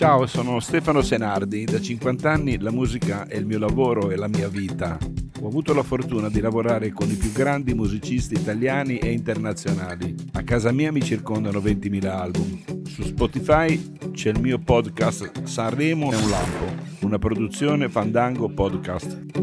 Ciao, sono Stefano Senardi. Da 50 anni la musica è il mio lavoro e la mia vita. Ho avuto la fortuna di lavorare con i più grandi musicisti italiani e internazionali. A casa mia mi circondano 20.000 album. Su Spotify c'è il mio podcast Sanremo è un lampo, una produzione Fandango Podcast.